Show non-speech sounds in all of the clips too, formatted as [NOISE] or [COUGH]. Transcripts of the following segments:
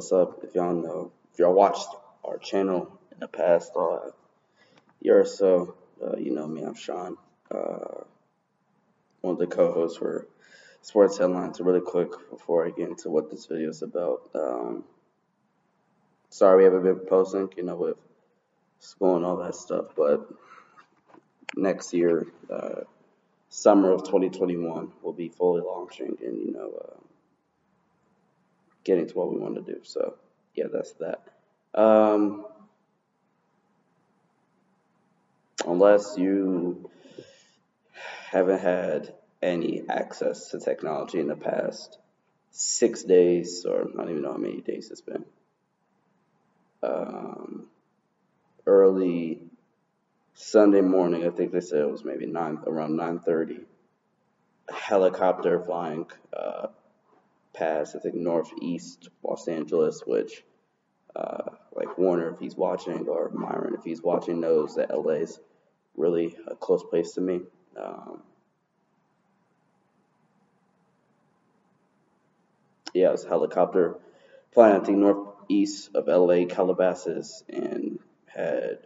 What's up? If y'all know, if y'all watched our channel in the past uh, year or so, uh, you know me, I'm Sean, uh, one of the co-hosts for Sports Headlines. Really quick before I get into what this video is about. Um, sorry we haven't been posting, you know, with school and all that stuff, but next year, uh, summer of 2021, we'll be fully launching and, you know, uh, getting to what we want to do. So, yeah, that's that. Um, unless you haven't had any access to technology in the past six days, or I don't even know how many days it's been. Um, early Sunday morning, I think they said it was maybe nine around nine thirty. Helicopter flying uh, past, I think northeast Los Angeles, which uh, like Warner, if he's watching, or Myron, if he's watching, knows that LA is really a close place to me. Um, yeah, it was helicopter flying, I think, northeast of LA, Calabasas, and had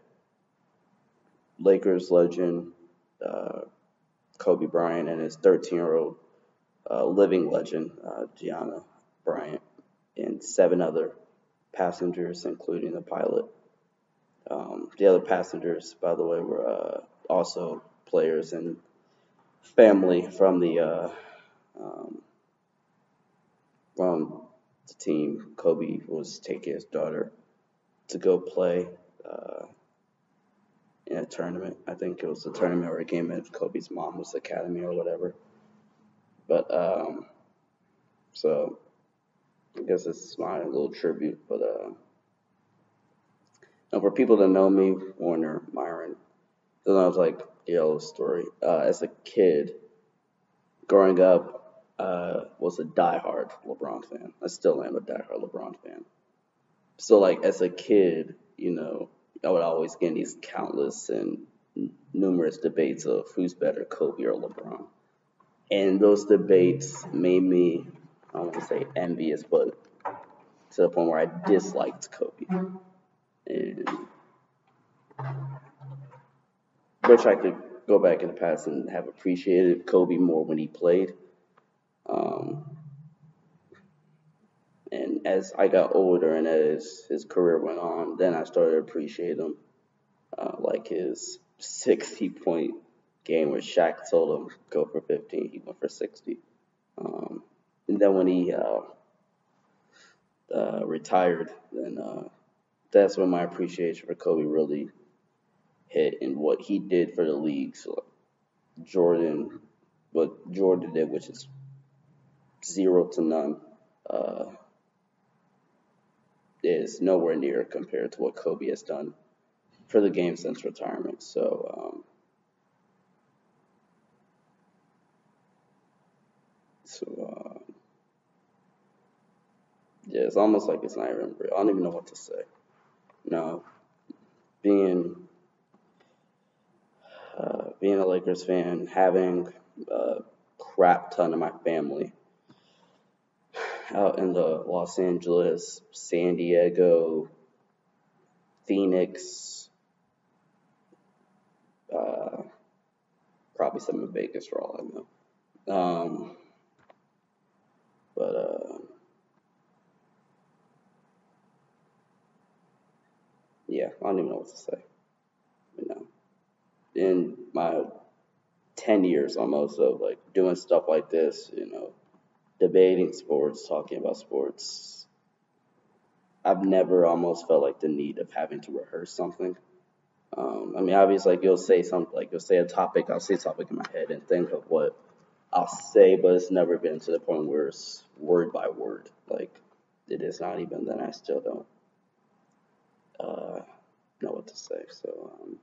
Lakers legend uh, Kobe Bryant and his 13 year old uh, living legend uh, Gianna Bryant and seven other passengers, including the pilot. Um, the other passengers, by the way, were uh, also players and family from the uh, um, from the team. Kobe was taking his daughter to go play uh, in a tournament. I think it was a tournament or a game at Kobe's Mamba's academy or whatever. But um, so I guess it's my little tribute. But uh, for people that know me, Warner, Myron, then I was like yellow story. Uh, as a kid, growing up, uh, was a diehard LeBron fan. I still am a diehard LeBron fan. So like as a kid, you know, I would always get in these countless and numerous debates of who's better, Kobe or LeBron. And those debates made me, I don't want to say envious, but to the point where I disliked Kobe. And wish I could go back in the past and have appreciated Kobe more when he played. Um, and as I got older and as his career went on, then I started to appreciate him, uh, like his 60 point game where Shaq told him go for 15, he went for 60. Um, and then when he uh, uh, retired, then uh, that's when my appreciation for Kobe really hit and what he did for the league. So Jordan, what Jordan did, which is zero to none, uh, is nowhere near compared to what Kobe has done for the game since retirement. So um, So, uh, yeah, it's almost like it's not even real. I don't even know what to say. No, being uh, being a Lakers fan, having a crap ton of my family out in the Los Angeles, San Diego, Phoenix, uh, probably some in Vegas for all I know. Um, but uh, yeah, I don't even know what to say. You know, in my ten years almost of like doing stuff like this, you know, debating sports, talking about sports, I've never almost felt like the need of having to rehearse something. Um, I mean, obviously, like you'll say something, like you'll say a topic, I'll say a topic in my head and think of what I'll say, but it's never been to the point where it's word by word. Like it is not even then I still don't uh, know what to say. So, um,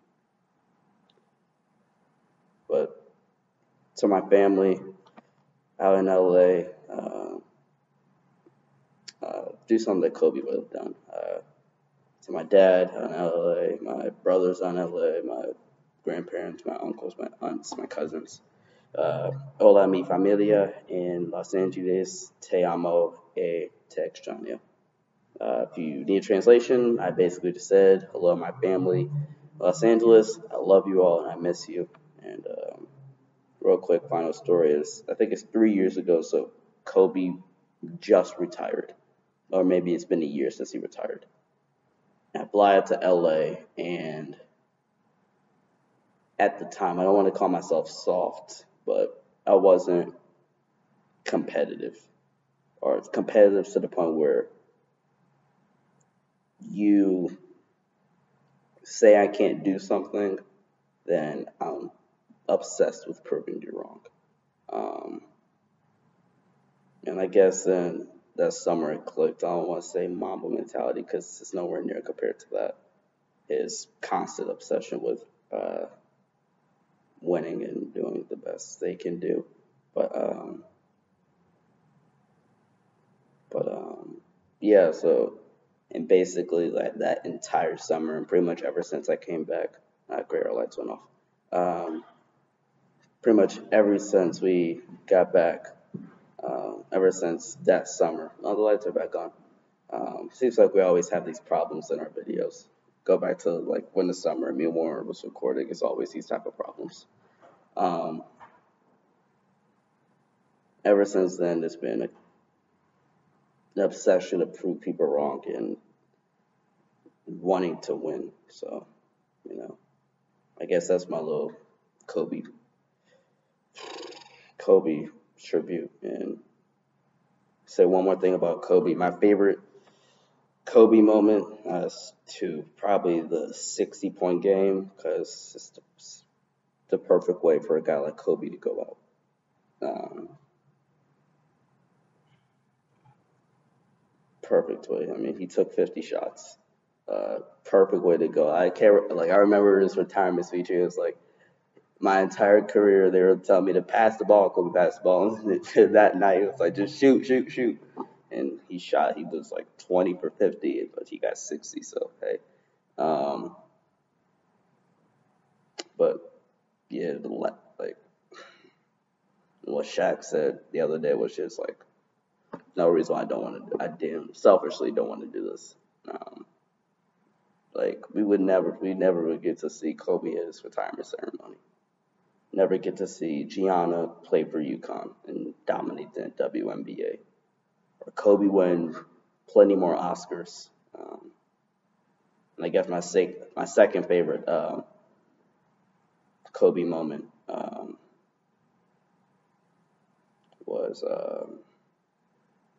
but to my family out in LA, uh, uh, do something that Kobe would have done. Uh, to my dad out in LA, my brothers out in LA, my grandparents, my uncles, my aunts, my cousins. Uh, hola mi familia in Los Angeles, te amo e te extraño. Uh, if you need a translation, I basically just said, hello, my family, Los Angeles. I love you all and I miss you. And um, real quick, final story is I think it's three years ago, so Kobe just retired, or maybe it's been a year since he retired. I fly out to LA, and at the time, I don't want to call myself soft, but I wasn't competitive, or competitive to the point where you say I can't do something, then I'm obsessed with proving you wrong. Um, and I guess then that summer it clicked. I don't want to say Mamba mentality because it's nowhere near compared to that. His constant obsession with uh, winning and doing the best they can do. But um, but um, yeah. So and basically like that entire summer and pretty much ever since I came back, uh, great, our lights went off. Um, pretty much ever since we got back, um, ever since that summer. Now the lights are back on. Um, seems like we always have these problems in our videos. Go back to like when the summer me and Warren was recording. It's always these type of problems. Um, ever since then, it's been a, an obsession to prove people wrong and wanting to win. So, you know, I guess that's my little Kobe Kobe tribute. And say one more thing about Kobe. My favorite Kobe moment uh, to probably the 60 point game because it's the, the, perfect way for a guy like Kobe to go out. Um, perfect way. I mean, he took 50 shots. Uh, perfect way to go. I can't like I remember his retirement speech. It was like, my entire career, they were telling me to pass the ball, Kobe pass the ball. And [LAUGHS] that night, it was like, just shoot, shoot, shoot. And he shot, he was like 20 for 50, but he got 60, so hey. Um, but yeah, like what Shaq said the other day was just like, no reason why I don't want to. I damn selfishly don't want to do this. Um, like we would never, we never would get to see Kobe at his retirement ceremony never get to see Gianna play for UConn and dominate the WNBA. Kobe win plenty more Oscars. Um, and I guess my, sec- my second favorite um, Kobe moment um, was um,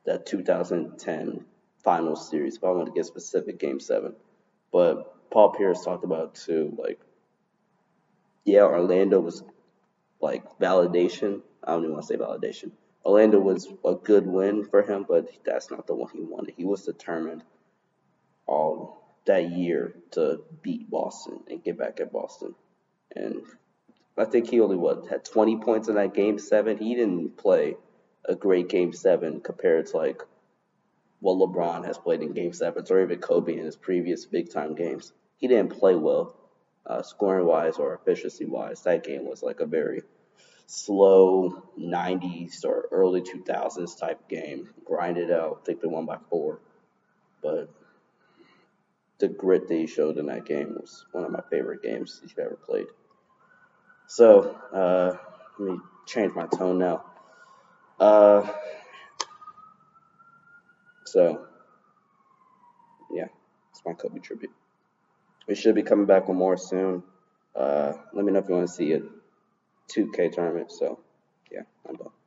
that 2010 final series. If I want to get specific, Game Seven. But Paul Pierce talked about too, like, yeah, Orlando was like validation. I don't even want to say validation. Orlando was a good win for him, but that's not the one he wanted. He was determined all that year to beat Boston and get back at Boston. And I think he only what had 20 points in that game seven. He didn't play a great game seven compared to like what LeBron has played in game sevens or even Kobe in his previous big time games. He didn't play well uh, scoring wise or efficiency wise. That game was like a very slow 90s or early 2000s type game. Grind it out. I think they won by four. But the grit that he showed in that game was one of my favorite games he's ever played. So, uh, let me change my tone now. Uh, so, yeah, it's my Kobe tribute. We should be coming back with more soon. Uh, let me know if you want to see a 2K tournament. So, yeah, I'm done.